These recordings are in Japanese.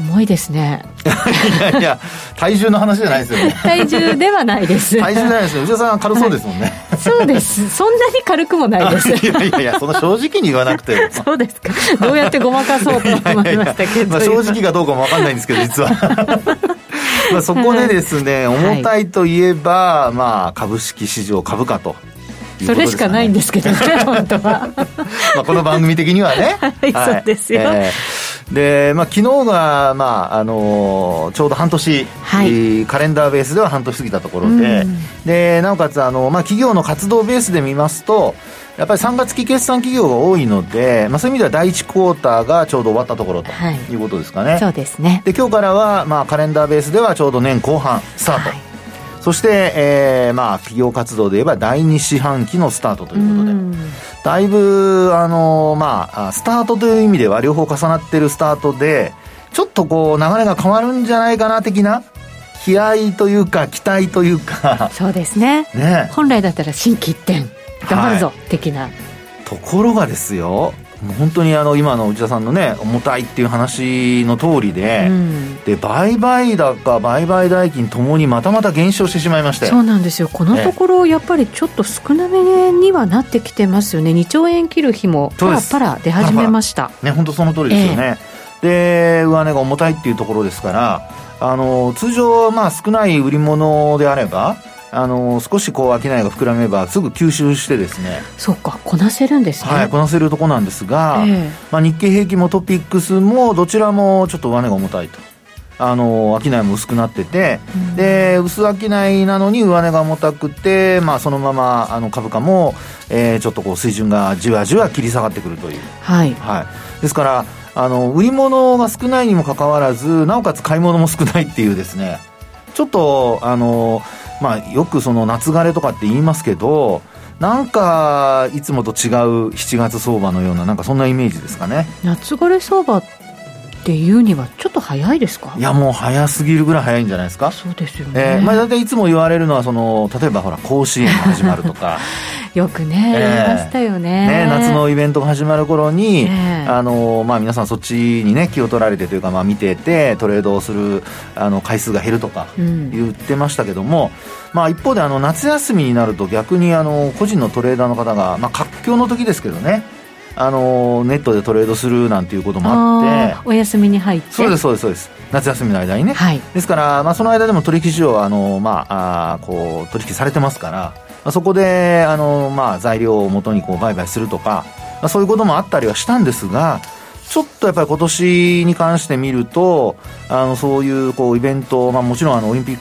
重いですね。いやいや体重の話じゃないですよね。体重ではないです。体重じゃないですよ内田さん軽そうですもんね、はい、そうです。そんなに軽くもないです。いやいやいやその正直に言わなくてそうですか。どうやってごまかそうと思いましたけど。まあ、正直かどうかも分かんないんですけど実は。まあそこでですね、はい、重たいといえば、まあ株式市場株価とそれしかないんですけどね、本当は。まあこの番組的にはね。はい、そうですよ。えー、で、まあ昨日が、まあ、あのー、ちょうど半年、はい、カレンダーベースでは半年過ぎたところで、で、なおかつ、あの、まあ企業の活動ベースで見ますと、やっぱり3月期決算企業が多いので、まあ、そういう意味では第1クォーターがちょうど終わったところということですかね。はい、そうですね。で、今日からは、まあ、カレンダーベースではちょうど年後半スタート。はいそして、えー、まあ、企業活動で言えば第2四半期のスタートということで、だいぶ、あの、まあ、スタートという意味では両方重なってるスタートで、ちょっとこう、流れが変わるんじゃないかな、的な、気合というか、期待というか。そうですね。ね。本来だったら心機一転、頑張るぞ、はい、的な。ところがですよ、本当にあの今の内田さんのね重たいっていう話の通りで、うん、で売買高売買代金ともにまたまた減少してしまいまして。そうなんですよ。このところやっぱりちょっと少なめにはなってきてますよね。2兆円切る日もパラパラ出始めました。ね本当その通りですよね、えー、で上値が重たいっていうところですからあの通常まあ少ない売り物であればあの少しこう商いが膨らめばすぐ吸収してですね。そうかこなせるんですね。はいこなせるとこなんですが、えー、まあ、日経平均もトピックスもどちらもちょっと上値が重たいと。あの商いも薄くなってて、うん、で薄商いなのに上値が重たくて、まあ、そのままあの株価も、えー、ちょっとこう水準がじわじわ切り下がってくるという、はい、はい、ですからあの売り物が少ないにもかかわらずなおかつ買い物も少ないっていうですね。ちょっとあのまあ、よくその夏枯れとかって言いますけど、なんかいつもと違う7月相場のような、なんかそんなイメージですかね。夏枯れ相場っていうにはちょっと早いですか？いやもう早すぎるぐらい早いんじゃないですか。そうですよね、えー、まあ、大体いつも言われるのはその例えばほら甲子園が始まるとか よくね、えー、ましたよね。ね夏のイベントが始まる頃に、えー、あのまあ、皆さんそっちにね気を取られてというか、まあ、見ててトレードをするあの回数が減るとか言ってましたけども、うん、まあ、一方であの夏休みになると逆にあの個人のトレーダーの方が、まあ、活況の時ですけどねあのネットでトレードするなんていうこともあってお休みに入って。そうですそうですそうです。夏休みの間にね、はい、ですから、まあ、その間でも取引市場はあの、まあ、あこう取引されてますからまあ、そこであの、まあ、材料をもとにこう売買するとか、まあ、そういうこともあったりはしたんですが、ちょっとやっぱり今年に関して見ると、あのそういうこうイベント、まあ、もちろんあのオリンピッ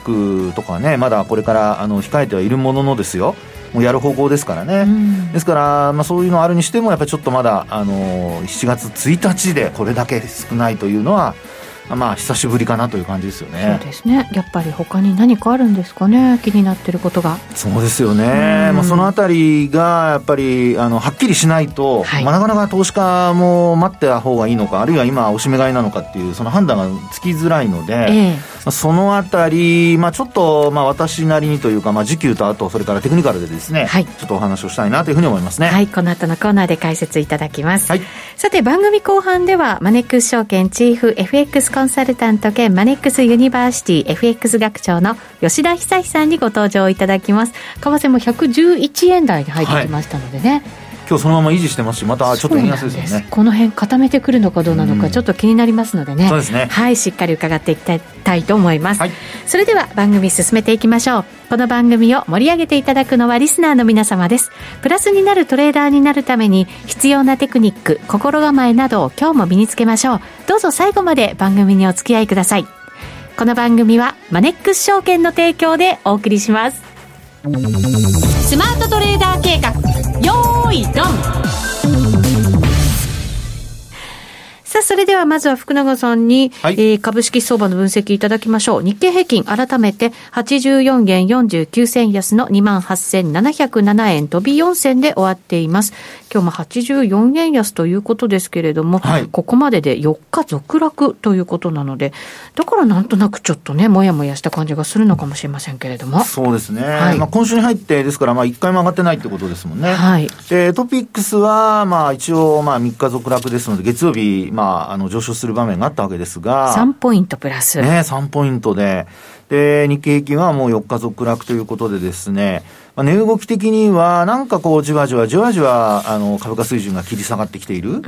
クとかね、まだこれからあの控えてはいるもののですよ、もうやる方向ですからね、うん、ですから、まあ、そういうのあるにしても、やっぱりちょっとまだあの7月1日でこれだけ少ないというのは、まあ久しぶりかなという感じですよね。そうですね。やっぱり他に何かあるんですかね？気になってることが。そうですよね。まあそのあたりがやっぱりあのはっきりしないと、はい、まあなかなか投資家も待ってた方がいいのか、あるいは今おしめ買いなのかっていうその判断がつきづらいので、ええ、まあ、そのあたりまあちょっとまあ私なりにというかまあ時給とあとそれからテクニカルでですね、はい、ちょっとお話をしたいなというふうに思いますね。はい。この後のコーナーで解説いただきます。はい。さて番組後半ではマネックス証券チーフ FX コンサルタント兼マネックスユニバーシティ FX 学長の吉田恒さんにご登場いただきます為替も111円台に入ってきましたのでね、はい今日そのまま維持してますしまたちょっと円安ですよね。この辺固めてくるのかどうなのかちょっと気になりますのでね、そうですね。はいしっかり伺っていきたいと思います、はい、それでは番組進めていきましょう。この番組を盛り上げていただくのはリスナーの皆様です。プラスになるトレーダーになるために必要なテクニック心構えなどを今日も身につけましょう。どうぞ最後まで番組にお付き合いください。この番組はマネックス証券の提供でお送りします。スマートトレーダー計画。よーいドンささあ、それではまずは福永さんに、はい、えー、株式相場の分析いただきましょう。日経平均、改めて84元49銭安の28,707円飛び4銭で終わっています。今日も84円安ということですけれども、はい、ここまでで4日続落ということなので、だからなんとなくちょっとね、もやもやした感じがするのかもしれませんけれども。そうですね。はい、まあ今週に入って、ですから、まあ1回も上がってないってことですもんね。はい。で、トピックスは、まあ一応、まあ3日続落ですので、月曜日、まあ、あの、上昇する場面があったわけですが。3ポイントプラス。ね、3ポイントで。で、日経平均はもう4日続落ということでですね、まあ、値動き的には、なんかこう、じわじわじわじわ、あの、株価水準が切り下がってきている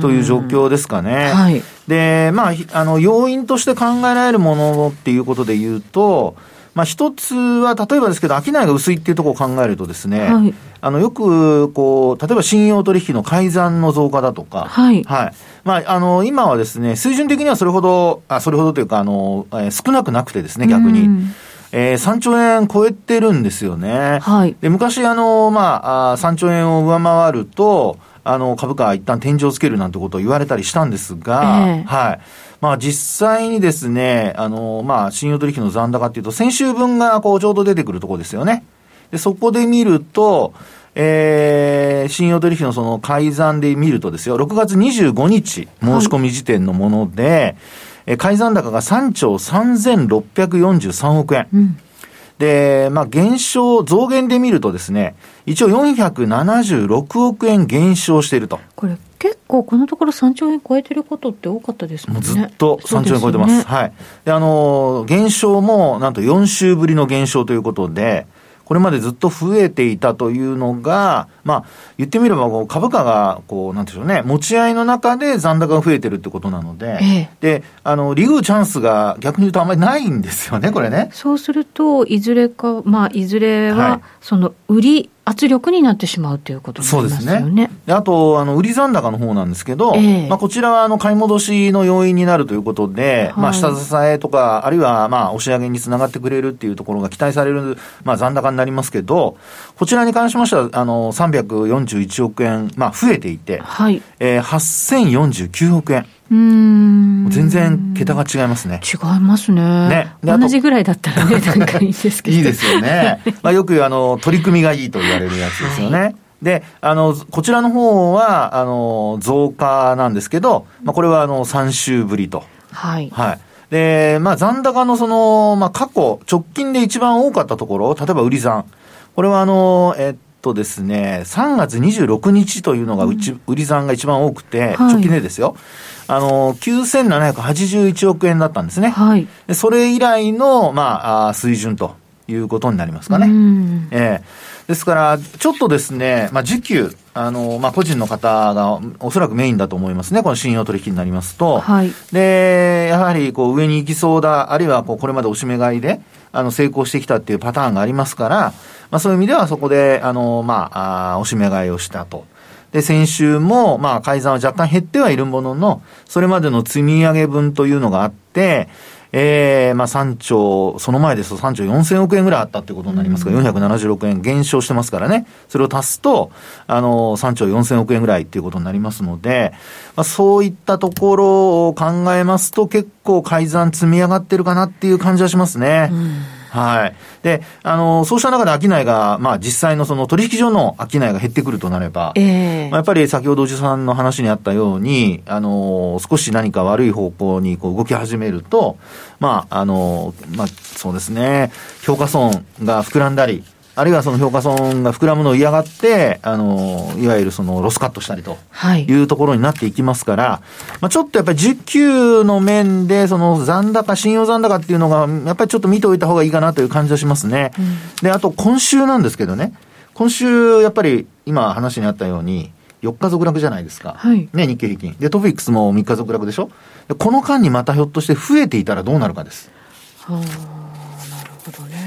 という状況ですかね。はい。で、まあ、あの、要因として考えられるものっていうことで言うと、まあ、一つは、例えばですけど、商いが薄いっていうところを考えるとですね、はい、あの、よく、こう、例えば信用取引の改ざんの増加だとか、はい。はい。まあ、あの、今はですね、水準的にはそれほど、あそれほどというか、あの、えー、少なくなくてですね、逆に。えー、3兆円超えてるんですよね。はい。で、昔、あの、まあ、あ3兆円を上回ると、あの、株価は一旦天井をつけるなんてことを言われたりしたんですが、えー、はい。まあ実際にですね、あの、まあ信用取引の残高っていうと、先週分がこうちょうど出てくるところですよね。で、そこで見ると、えー、信用取引のその改ざんで見るとですよ、6月25日申し込み時点のもので、はい、改ざん高が3兆3643億円。うんで、まあ、減少、増減で見るとですね、一応476億円減少していると。これ結構このところ3兆円超えてることって多かったですもんね。ずっと3兆円超えてます。すね、はい。で、あの、減少もなんと4週ぶりの減少ということで、これまでずっと増えていたというのが、まあ、言ってみればこう株価が、こう、なんでしょうね、持ち合いの中で残高が増えてるってことなので、ええ、で、あの、利食チャンスが逆に言うとあんまりないんですよね、これね。そうすると、いずれか、まあ、いずれは、その、売り、圧力になってしまうということになりますよね。そうですね。であと、あの、売り残高の方なんですけど、えまあ、こちらは、あの、買い戻しの要因になるということで、はい、まあ、下支えとか、あるいは、まあ、押し上げにつながってくれるっていうところが期待される、まあ、残高になりますけど、こちらに関しましては、あの、341億円、まあ、増えていて、はい。えー、8049億円。うん全然桁が違いますね。違いますね。ね。同じぐらいだったらね、なんかいいですけど。いいですよね。まあよくあの、取り組みがいいと言われるやつですよね。はい、で、あの、こちらの方は、あの、増加なんですけど、まあこれはあの、3週ぶりと。はい。はい。で、まあ残高のその、まあ過去、直近で一番多かったところ、例えば売り算。これはあの、えっとですね、3月26日というのがうち、うん、売り算が一番多くて、直近でですよ。あの、9781億円だったんですね。はい。それ以来の、まあ、水準ということになりますかね。ええー、ですから、ちょっとですね、まあ、時給、あの、まあ、個人の方がおそらくメインだと思いますね。この信用取引になりますと。はい。で、やはり、こう、上に行きそうだ、あるいは、こう、これまでおしめ買いで、あの、成功してきたっていうパターンがありますから、まあ、そういう意味ではそこで、あの、まあ、あおしめ買いをしたと。で、先週も、まあ、改ざんは若干減ってはいるものの、それまでの積み上げ分というのがあって、ええー、まあ3兆、その前ですと3兆4000億円ぐらいあったってことになりますが、うん、476円減少してますからね。それを足すと、あの、3兆4000億円ぐらいっていうことになりますので、まあそういったところを考えますと、結構改ざん積み上がってるかなっていう感じはしますね。うんはい。で、あの、そうした中で商いが、まあ実際のその取引所の商いが減ってくるとなれば、えー、まあ、やっぱり先ほどおじさんの話にあったように、あの、少し何か悪い方向にこう動き始めると、まあ、あの、まあそうですね、評価損が膨らんだり、あるいはその評価損が膨らむのを嫌がって、あの、いわゆるそのロスカットしたりというところになっていきますから、はい、まあちょっとやっぱり需給の面で、その残高、信用残高っていうのが、やっぱりちょっと見ておいた方がいいかなという感じはしますね。うん、で、あと今週なんですけどね、今週やっぱり今話にあったように、4日続落じゃないですか。はい、ね、日経平均。で、トピックスも3日続落でしょこの間にまたひょっとして増えていたらどうなるかです。はあ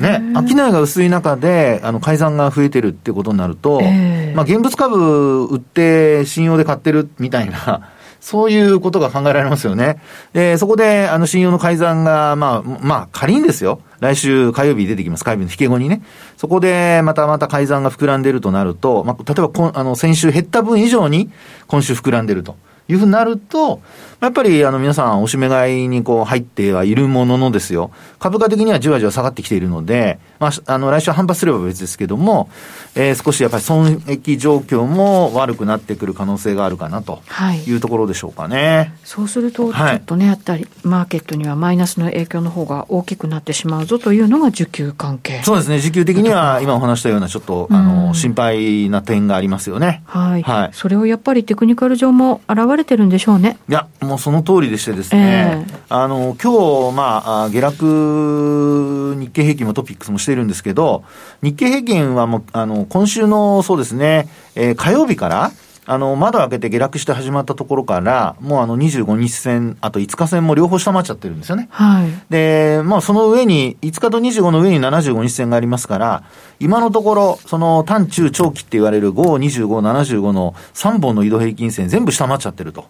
ね、商いが薄い中で、あの、改ざんが増えてるってことになると、えー、まあ、現物株売って信用で買ってるみたいな、そういうことが考えられますよね。で、そこで、あの、信用の改ざんが、まあ、まあ、仮にですよ。来週火曜日出てきます。火曜日の引け後にね。そこで、またまた改ざんが膨らんでるとなると、まあ、例えばこ、あの、先週減った分以上に、今週膨らんでると。いうふうになると、やっぱりあの皆さん、おしめ買いにこう入ってはいるもののですよ、株価的にはじわじわ下がってきているので、まあ、あの来週反発すれば別ですけども、えー、少しやっぱり損益状況も悪くなってくる可能性があるかなというところでしょうかね。はい、そうすると、ちょっとね、やったり、マーケットにはマイナスの影響の方が大きくなってしまうぞというのが需給関係。そうですね、需給的には今お話したようなちょっと、あの、心配な点がありますよね。はい。はい。それをやっぱりテクニカル上も現れてるんでしょうね。いや、もうその通りでしてですね、えー、あの、今日、まあ、下落、日経平均もトピックスもしているんですけど、日経平均はもう、あの、今週の、そうですね、えー、火曜日から、あの、窓開けて下落して始まったところから、もうあの25日線、あと5日線も両方下回っちゃってるんですよね。はい。で、まあその上に、5日と25の上に75日線がありますから、今のところ、その短中長期って言われる5、25、75の3本の移動平均線全部下回っちゃってると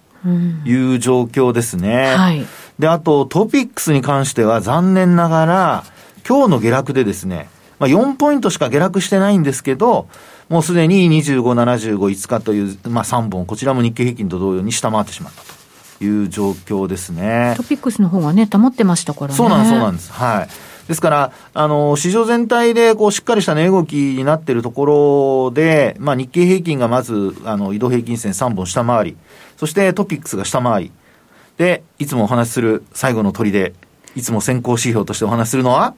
いう状況ですね。はい。で、あとトピックスに関しては残念ながら、今日の下落でですね、まあ4ポイントしか下落してないんですけど、もうすでに25、75、5日という、まあ、3本、こちらも日経平均と同様に下回ってしまったという状況ですね。トピックスの方がね、保ってましたからね。そうなんです、そうなんです。はい。ですから、あの、市場全体で、こう、しっかりした値動きになっているところで、まあ、日経平均がまず、あの、移動平均線3本下回り、そしてトピックスが下回り、で、いつもお話しする最後の鳥で、いつも先行指標としてお話しするのは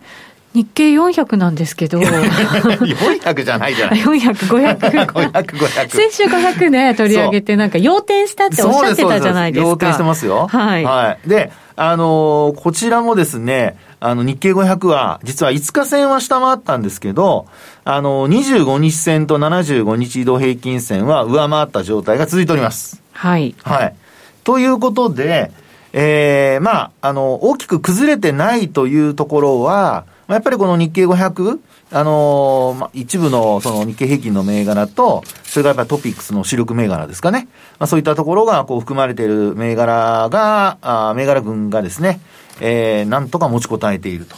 日経400なんですけど。400じゃないじゃない。400、500。500、500。先週500ね、取り上げて、なんか、要点したっておっしゃってたじゃないですか。要点してますよ。はい。はい。で、あのー、こちらもですね、あの、日経500は、実は5日線は下回ったんですけど、あの、25日線と75日移動平均線は上回った状態が続いております。はい。はい。ということで、ええー、まあ、あの、大きく崩れてないというところは、まあやっぱりこの日経500、あのー、まあ、一部のその日経平均の銘柄と、それからやっぱりトピックスの主力銘柄ですかね。まあ、そういったところがこう含まれている銘柄が、あ銘柄群がですね、えー、なんとか持ちこたえていると。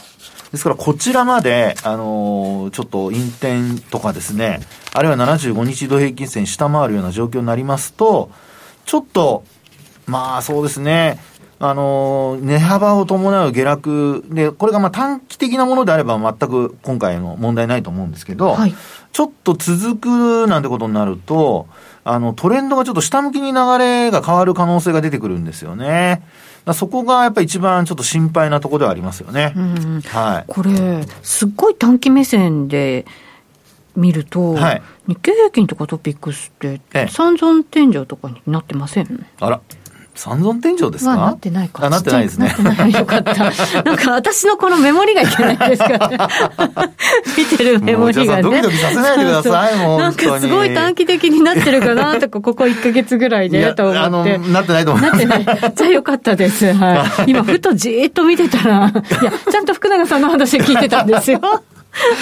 ですから、こちらまで、あのー、ちょっと引転とかですね、あるいは75日移動平均線下回るような状況になりますと、ちょっと、まあそうですね、あの、値幅を伴う下落で、これがまあ短期的なものであれば全く今回の問題ないと思うんですけど、はい、ちょっと続くなんてことになると、あの、トレンドがちょっと下向きに流れが変わる可能性が出てくるんですよね。そこがやっぱり一番ちょっと心配なところではありますよね。はい。これ、すっごい短期目線で見ると、はい、日経平均とかトピックスって、三尊天井とかになってません？あら。三尊天井ですか？なってないか。なってないですね。よかった。なんか私のこのメモリがいけないですからね。見てるメモリがね。ドキドキさせないでください、もう。なんかすごい短期的になってるかなとか、ここ1か月ぐらいで、と思って。あの、なってないと思います。なってない。じゃあよかったです。はい。今、ふとじーっと見てたら、いや、ちゃんと福永さんの話聞いてたんですよ。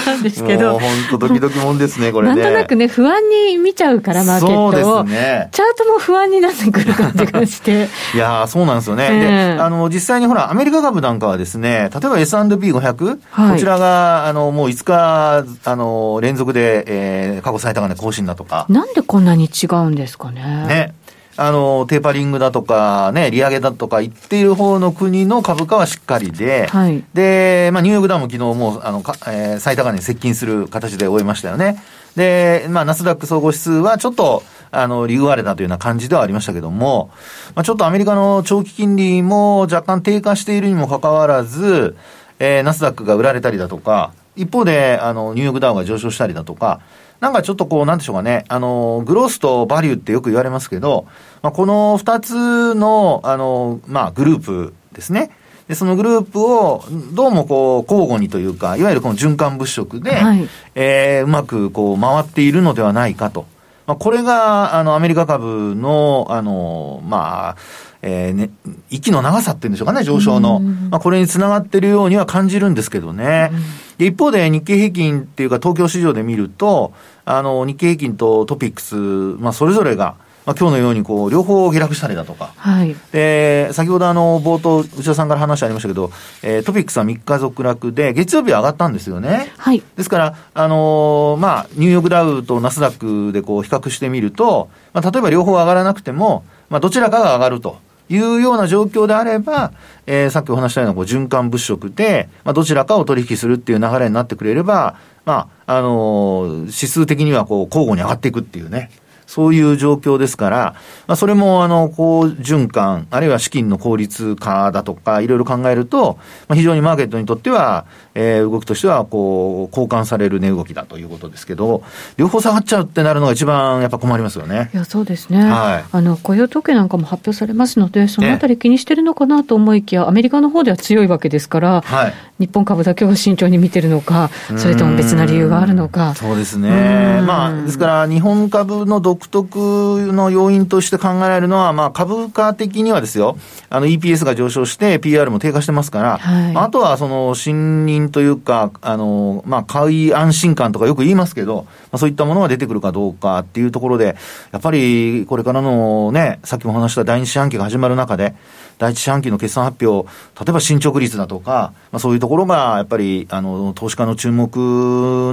なんですけど。本当ドキドキもんですね、これね。なんとなくね、不安に見ちゃうから、マーケットを。そうですね。チャートも不安になってくる感じがして。いやそうなんですよね。えー、で、あの、実際にほら、アメリカ株なんかはですね、例えば S&P500、はい、こちらが、あの、もう5日、あの、連続で、えー、過去最高値更新だとか。なんでこんなに違うんですかね。ね。あの、テーパリングだとか、ね、利上げだとか言っている方の国の株価はしっかりで、はい、で、まあ、ニューヨークダウンも昨日もう、あの、えー、最高値に接近する形で終えましたよね。で、まあ、ナスダック総合指数はちょっと、あの、利食われたというような感じではありましたけども、まあ、ちょっとアメリカの長期金利も若干低下しているにもかかわらず、えー、ナスダックが売られたりだとか、一方で、あの、ニューヨークダウンが上昇したりだとか、なんかちょっとこう、なんでしょうかね、あの、グロースとバリューってよく言われますけど、まあ、この二つの、あの、まあ、グループですね。で、そのグループを、どうもこう、交互にというか、いわゆるこの循環物色で、はい、えー、うまくこう、回っているのではないかと。まあ、これが、あの、アメリカ株の、あの、まあ、えーね、息の長さっていうんでしょうかね、上昇の。まあ、これにつながっているようには感じるんですけどね。で一方で日経平均っていうか東京市場で見ると、あの、日経平均とトピックス、まあ、それぞれが、まあ、今日のようにこう両方下落したりだとか、はい、で先ほどあの冒頭、内田さんから話ありましたけど、えー、トピックスは3日続落で、月曜日は上がったんですよね。はい、ですから、あのー、まあ、ニューヨークダウとナスダックでこう比較してみると、まあ、例えば両方上がらなくても、まあ、どちらかが上がると。いうような状況であれば、えー、さっきお話したようなこう循環物色で、まあ、どちらかを取引するっていう流れになってくれれば、まあ、あのー、指数的にはこう交互に上がっていくっていうね。そういう状況ですから、まあ、それも、あの、好循環、あるいは資金の効率化だとか、いろいろ考えると、まあ、非常にマーケットにとっては、えー、動きとしては、こう、交換される値動きだということですけど、両方下がっちゃうってなるのが一番やっぱ困りますよね。いや、そうですね。はい。あの、雇用統計なんかも発表されますので、そのあたり気にしてるのかなと思いきや、アメリカの方では強いわけですから、はい。日本株だけを慎重に見てるのか、それとも別な理由があるのか。そうですね。まあ、ですから、日本株の独特の要因として考えられるのは、まあ、株価的にはですよ、あの EPS が上昇して PR も低下してますから、はい、あとはその信任というか、あの、まあ、買い安心感とかよく言いますけど、まあ、そういったものが出てくるかどうかっていうところで、やっぱりこれからのね、さっきも話した第二四半期が始まる中で、第一四半期の決算発表、例えば進捗率だとか、まあ、そういうところがやっぱりあの投資家の注目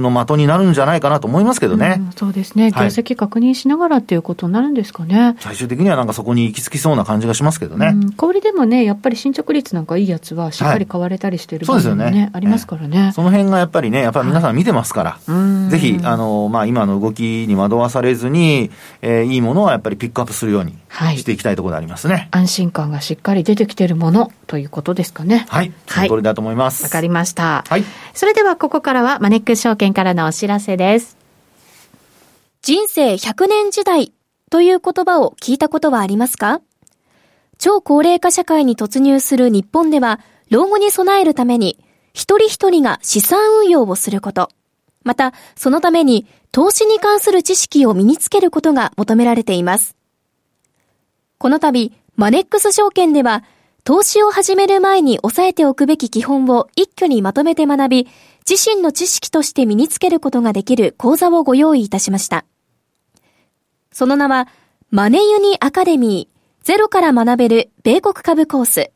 の的になるんじゃないかなと思いますけどね。うん、そうですね、業績確認しながらっていうことになるんですかね、はい、最終的にはなんかそこに行き着きそうな感じがしますけどね。うん、小売でもね、やっぱり進捗率なんかいいやつは、しっかり買われたりしてる部分もね、ねありますからね、その辺がやっぱりね、やっぱり皆さん見てますから、はい、ぜひ、あのまあ、今の動きに惑わされずに、えー、いいものはやっぱりピックアップするようにしていきたいところでありますね。安心感がしっかり出てきてるもののということですかね。はい。はい。これだと思います。わかりました。はい。それではここからはマネックス証券からのお知らせです。人生100年時代という言葉を聞いたことはありますか？超高齢化社会に突入する日本では、老後に備えるために、一人一人が資産運用をすること、また、そのために投資に関する知識を身につけることが求められています。この度、マネックス証券では、投資を始める前に押さえておくべき基本を一挙にまとめて学び、自身の知識として身につけることができる講座をご用意いたしました。その名は、マネユニアカデミー、ゼロから学べる米国株コース。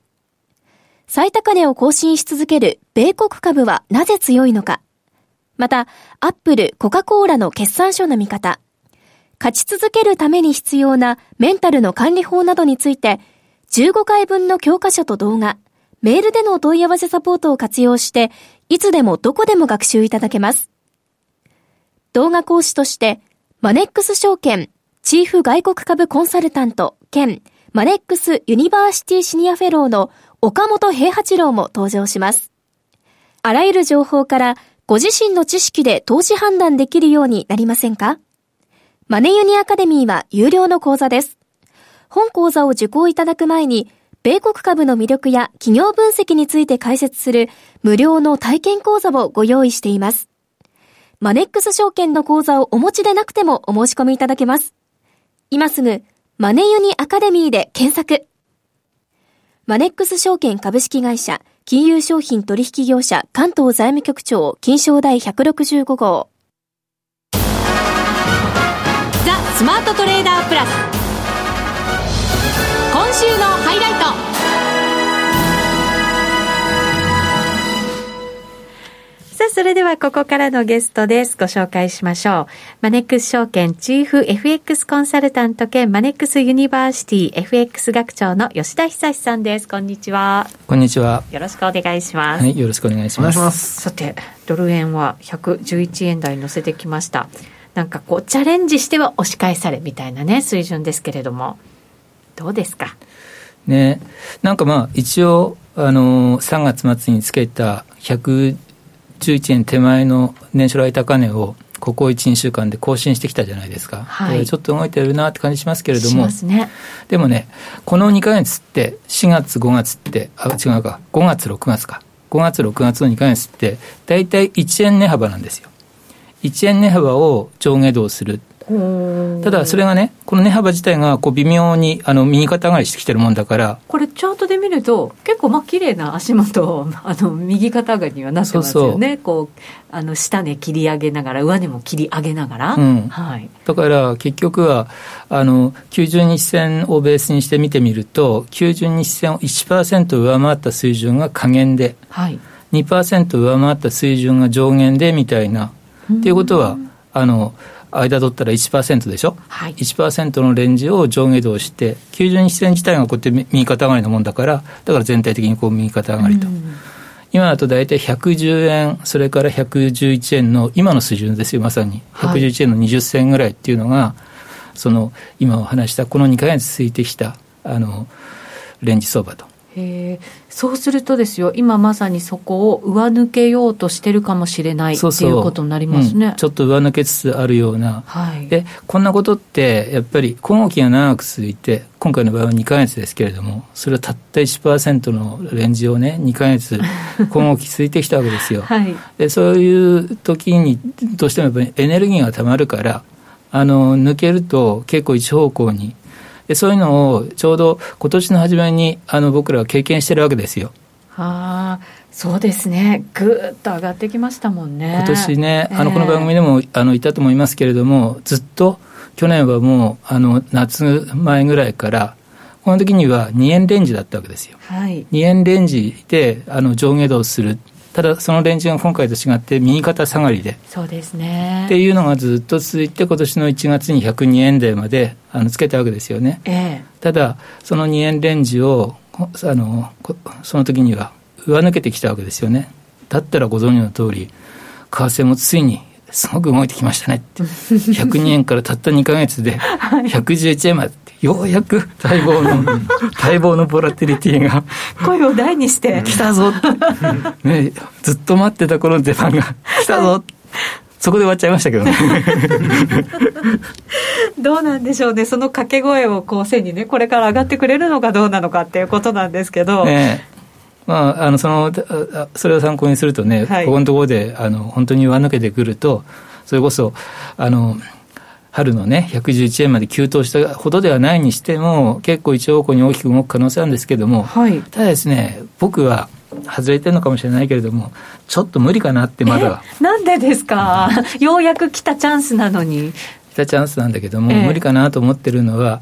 最高値を更新し続ける米国株はなぜ強いのか。また、アップル、コカ・コーラの決算書の見方。勝ち続けるために必要なメンタルの管理法などについて、15回分の教科書と動画、メールでのお問い合わせサポートを活用して、いつでもどこでも学習いただけます。動画講師として、マネックス証券、チーフ外国株コンサルタント兼マネックスユニバーシティシニアフェローの岡元兵八郎も登場します。あらゆる情報からご自身の知識で投資判断できるようになりませんか？マネユニアカデミーは有料の講座です。本講座を受講いただく前に、米国株の魅力や企業分析について解説する無料の体験講座をご用意しています。マネックス証券の講座をお持ちでなくてもお申し込みいただけます。今すぐ、マネユニアカデミーで検索。マネックス証券株式会社、金融商品取引業者関東財務局長、金商第165号。スマートトレーダープラス。今週のハイライトさあ、それではここからのゲストです。ご紹介しましょう。マネックス証券チーフ FX コンサルタント兼マネックスユニバーシティ FX 学長の吉田久さんです。こんにちは。こんにちは。よろしくお願いします。はい、よろしくお願いします。ますさて、ドル円は111円台に乗せてきました。なんかこう、チャレンジしては押し返されみたいなね、水準ですけれども。どうですか？ね、なんかまあ一応あの3月末につけた111円手前の年初来高値をここ1、2週間で更新してきたじゃないですか、はい、ちょっと動いてるなって感じしますけれども、ね、でもね、この2か月って、4月、5月って、あ違うか、5月、6月か、5月、6月の2か月って、大体1円値幅なんですよ。1円値幅を上下動する。ただそれがねこの値幅自体がこう微妙にあの右肩上がりしてきてるもんだから。これチャートで見ると結構まあ綺麗な足元 あの右肩上がりにはなってますよね。こうあの下値切り上げながら上値も切り上げながら、うん。はい、だから結局はあの90日線をベースにして見てみると90日線を1%上回った水準が下限で、はい、2%上回った水準が上限でみたいなっていうことはあの間取ったら1%でしょ、はい、1%のレンジを上下動して、90日線自体がこうやって右肩上がりのもんだから、だから全体的にこう右肩上がりと。今だと大体110円、それから111円の今の水準ですよ、まさに。111円の20銭ぐらいっていうのが、その今お話したこの2か月続いてきたあのレンジ相場と。そうするとですよ、今まさにそこを上抜けようとしてるかもしれないっていうことになりますね、うん、ちょっと上抜けつつあるような、はい、でこんなことって、やっぱり今後期が長く続いて、今回の場合は2か月ですけれども、それはたった1%のレンジをね、2か月、今後期続いてきたわけですよ。はい、でそういう時にどうしてもやっぱりエネルギーがたまるから、あの抜けると結構一方向にでそういうのをちょうど今年の初めにあの僕らは経験してるわけですよ。はあ、そうですね、ぐっと上がってきましたもんね。今年ね、あのこの番組でも、あのいたと思いますけれども、ずっと去年はもうあの夏前ぐらいから、この時には2円レンジだったわけですよ。はい、2円レンジであの上下動するただそのレンジが今回と違って右肩下がりで。そうですね。っていうのがずっと続いて今年の1月に102円台まであのつけたわけですよね、ええ、ただその2円レンジをあのその時には上抜けてきたわけですよね。だったらご存知の通り為替もついにすごく動いてきましたねって。102円からたった2か月で、111円まで、ようやく待望の、待望のボラティリティが。声を大にして。来たぞ ね、ずっと待ってた頃の出番が来たぞそこで終わっちゃいましたけどね。どうなんでしょうね、その掛け声をこう背にね、これから上がってくれるのかどうなのかっていうことなんですけど、ね、まあ、あのそのそれを参考にするとね、はい、ここのところであの本当に上抜けてくると、それこそあの春のね、111円まで急騰したほどではないにしても、結構一方向に大きく動く可能性あるんですけれども、はい、ただですね、僕は、外れてるのかもしれないけれども、ちょっと無理かなってまだ。なんでですか？ようやく来たチャンスなのに。来たチャンスなんだけども、え無理かなと思ってるのは、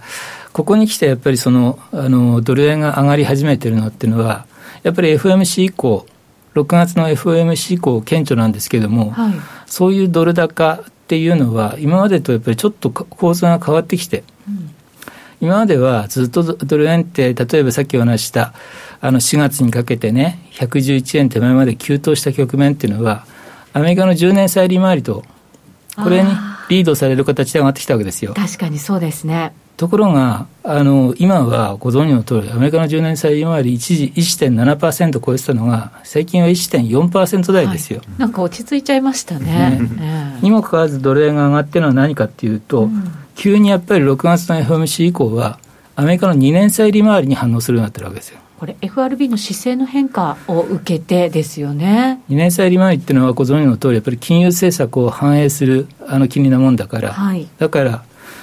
ここに来てやっぱりその、あの、ドル円が上がり始めてるのっていうのは、やっぱり FMC 以降、6月の FOMC 以降、顕著なんですけれども、はい、そういうドル高っていうのは、今までとやっぱりちょっと構図が変わってきて、うん、今まではずっとドル円って、例えばさっきお話したあの4月にかけてね、111円手前まで急騰した局面っていうのは、アメリカの10年債利回りと、これにリードされる形で上がってきたわけですよ。確かにそうですね。ところが、あの今はご存知の通り、アメリカの10年債利回り、一時1.7%超えてたのが、最近は1.4%台ですよ、はい、なんか落ち着いちゃいましたね。ね。にもかかわらず、ドル円が上がってるのは何かっていうと、うん、急にやっぱり6月の FOMC 以降は、アメリカの2年債利回りに反応するようになってるわけですよ。これ、FRB の姿勢の変化を受けてですよね。2年債利回りっていうのは、ご存知の通り、やっぱり金融政策を反映するあの金利なもんだから、はい、だから、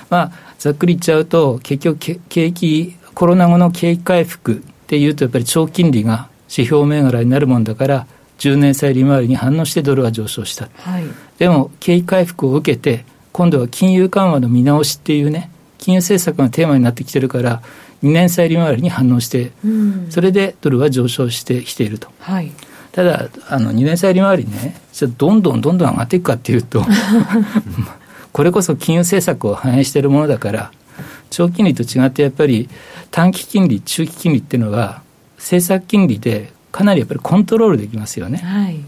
まあ、ざっくり言っちゃうと、結局景気、コロナ後の景気回復っていうと、やっぱり長金利が指標銘柄になるもんだから、10年債利回りに反応してドルは上昇した。はい、でも、景気回復を受けて、今度は金融緩和の見直しっていうね、金融政策がテーマになってきてるから、2年債利回りに反応して、うん、それでドルは上昇してきていると。はい、ただあの、2年債利回りね、じゃどんどんどんどん上がっていくかっていうと これこそ金融政策を反映しているものだから、長期金利と違ってやっぱり短期金利、中期金利っていうのは、政策金利でかなりやっぱりコントロールできますよね。はい、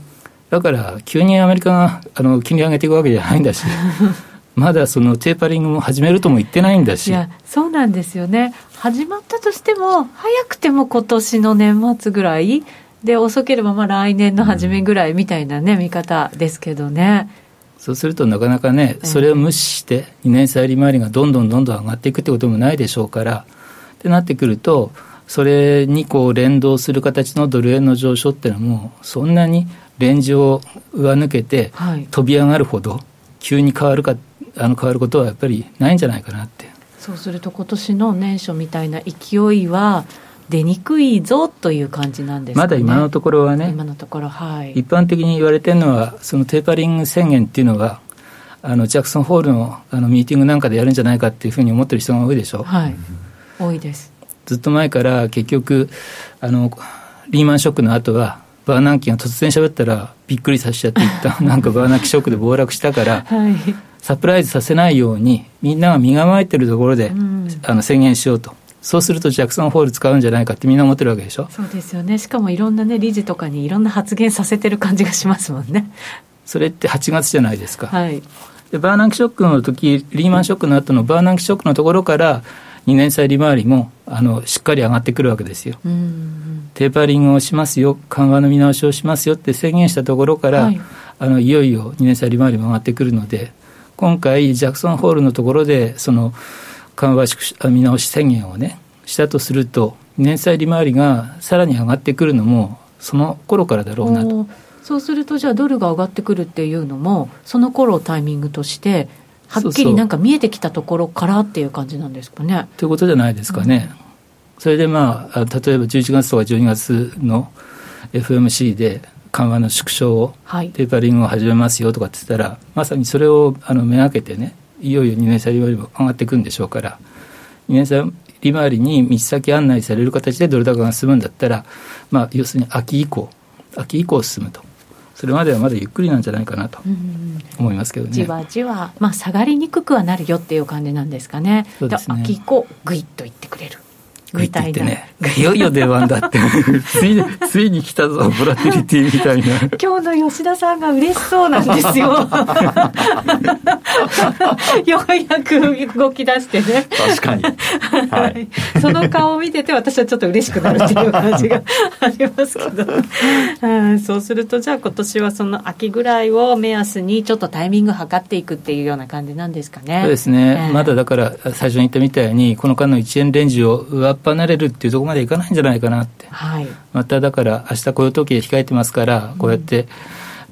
だから急にアメリカがあの金利上げていくわけじゃないんだし。まだそのテーパリングも始めるとも言ってないんだし。いや、そうなんですよね。始まったとしても、早くても今年の年末ぐらい、で、遅ければまあ来年の初めぐらいみたいなね、見方ですけどね。そうするとなかなかね、それを無視して、2年債利回りがどんどんどんどん上がっていくってこともないでしょうから、ってなってくると、それにこう連動する形のドル円の上昇っていうのも、そんなにレンジを上抜けて、飛び上がるほど、急に変わるか、あの変わることはやっぱりないんじゃないかなって。そうすると今年の年初みたいな勢いは出にくいぞという感じなんです、ね、まだ今のところはね今のところはい。一般的に言われてるのはそのテーパリング宣言っていうのがあのジャクソンホールのあのミーティングなんかでやるんじゃないかっていうふうに思ってる人が多いでしょ。はい。多いです。ずっと前から結局あのリーマンショックの後はバーナンキが突然喋ったらびっくりさせちゃっていったなんかバーナンキショックで暴落したから、はい、サプライズさせないようにみんなが身構えてるところで、うん、あの宣言しようとそうするとジャクソンホール使うんじゃないかってみんな思ってるわけでしょ？そうですよね。しかもいろんなね理事とかにいろんな発言させてる感じがしますもんね。それって8月じゃないですか、はい、でバーナンキショックの時リーマンショックの後のバーナンキショックのところから2年債利回りもあのしっかり上がってくるわけですよ。テーパリングをしますよ、緩和の見直しをしますよって宣言したところから、はい、あのいよいよ2年債利回りも上がってくるので、今回、ジャクソンホールのところで、その緩和見直し宣言をね、したとすると、2年債利回りがさらに上がってくるのも、その頃からだろうなと。そうすると、じゃあ、ドルが上がってくるっていうのも、その頃をタイミングとして、はっきりなんか見えてきたところからっていう感じなんですかね。ということじゃないですかね。うん、それでまあ、例えば11月とか12月の FMC で緩和の縮小を、はい、テーパリングを始めますよとかって言ったら、まさにそれをあのめがけてね、いよいよ2年債利回りも上がっていくんでしょうから、2年債利回りに道先案内される形でドル高が進むんだったら、まあ、要するに秋以降、秋以降進むと。それまではまだゆっくりなんじゃないかなと思いますけどね。じわじわ、まあ、下がりにくくはなるよっていう感じなんですかね。そうですね秋以降、ぐいっといってくれる。みたいな。ね、いよいよ出番だって。ついに、ついに来たぞ、ボラティリティみたいな。今日の吉田さんが嬉しそうなんですよ。ようやく動き出してね。確かに。はい。その顔を見てて、私はちょっと嬉しくなるっていう感じが ありますけど。そうすると、じゃあ今年はその秋ぐらいを目安に、ちょっとタイミング測っていくっていうような感じなんですかね。そうですね。まだだから、最初に言ったみたいに、この間の1円レンジを上っ離れるっていうところまでいかないんじゃないかなって、はい、まただから明日雇用統計控えてますからこうやって、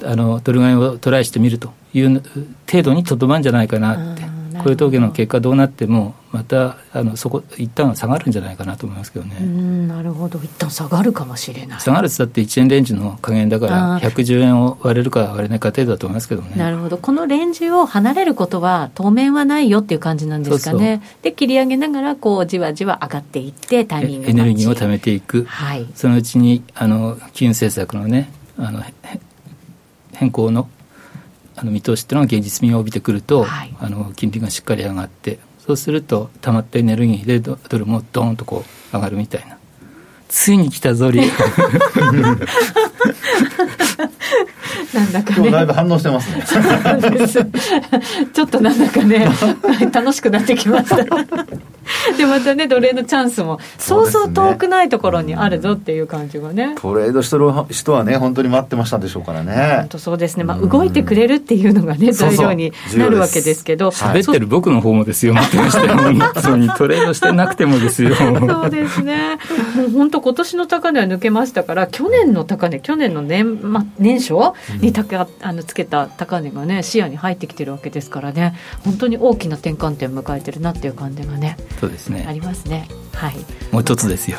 うん、あのドル買いをトライしてみるという程度にとどまるんじゃないかなって雇用統計の結果どうなってもまたあのそこ一旦下がるんじゃないかなと思いますけどね。なるほど。一旦下がるかもしれない。下がるってだって1円レンジの加減だから110円を割れるか割れないか程度だと思いますけどね。なるほど。このレンジを離れることは当面はないよっていう感じなんですかね。で切り上げながらこうじわじわ上がっていってタイミングエネルギーを貯めていく、はい、そのうちにあの金融政策のねあの変更のあの見通しっていうのが現実味を帯びてくると、はい、あの金利がしっかり上がってそうするとたまったエネルギーでドルもドーンとこう上がるみたいな。ついに来たぞり なんだかね。だいぶ反応してますね。ちょっとなんだかね。楽しくなってきました。でまたね奴隷のチャンスもそうそう遠くないところにあるぞっていう感じがね。トレードしてる人はね本当に待ってましたでしょうからね。本当そうですね、まあ、動いてくれるっていうのがね材料になるわけですけど。喋ってる僕の方もですよ待ってましたよ 本当にトレードしてなくてもですよ。そうですね。もう本当今年の高値は抜けましたから去年の高値去年の年,、ま、年初に高あのつけた高値がね視野に入ってきてるわけですからね。本当に大きな転換点を迎えてるなっていう感じがねそうですね。ありますね。はい。もう一つですよ。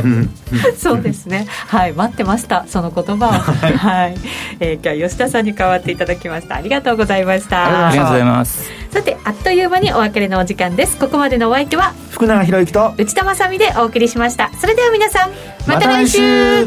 そうですね。はい。待ってました。その言葉を。はい、えー、今日は吉田さんに代わっていただきました。ありがとうございました。ありがとうございます。さてあっという間にお別れのお時間です。ここまでのお相手は福永博之と内田まさみでお送りしました。それでは皆さんまた来週,、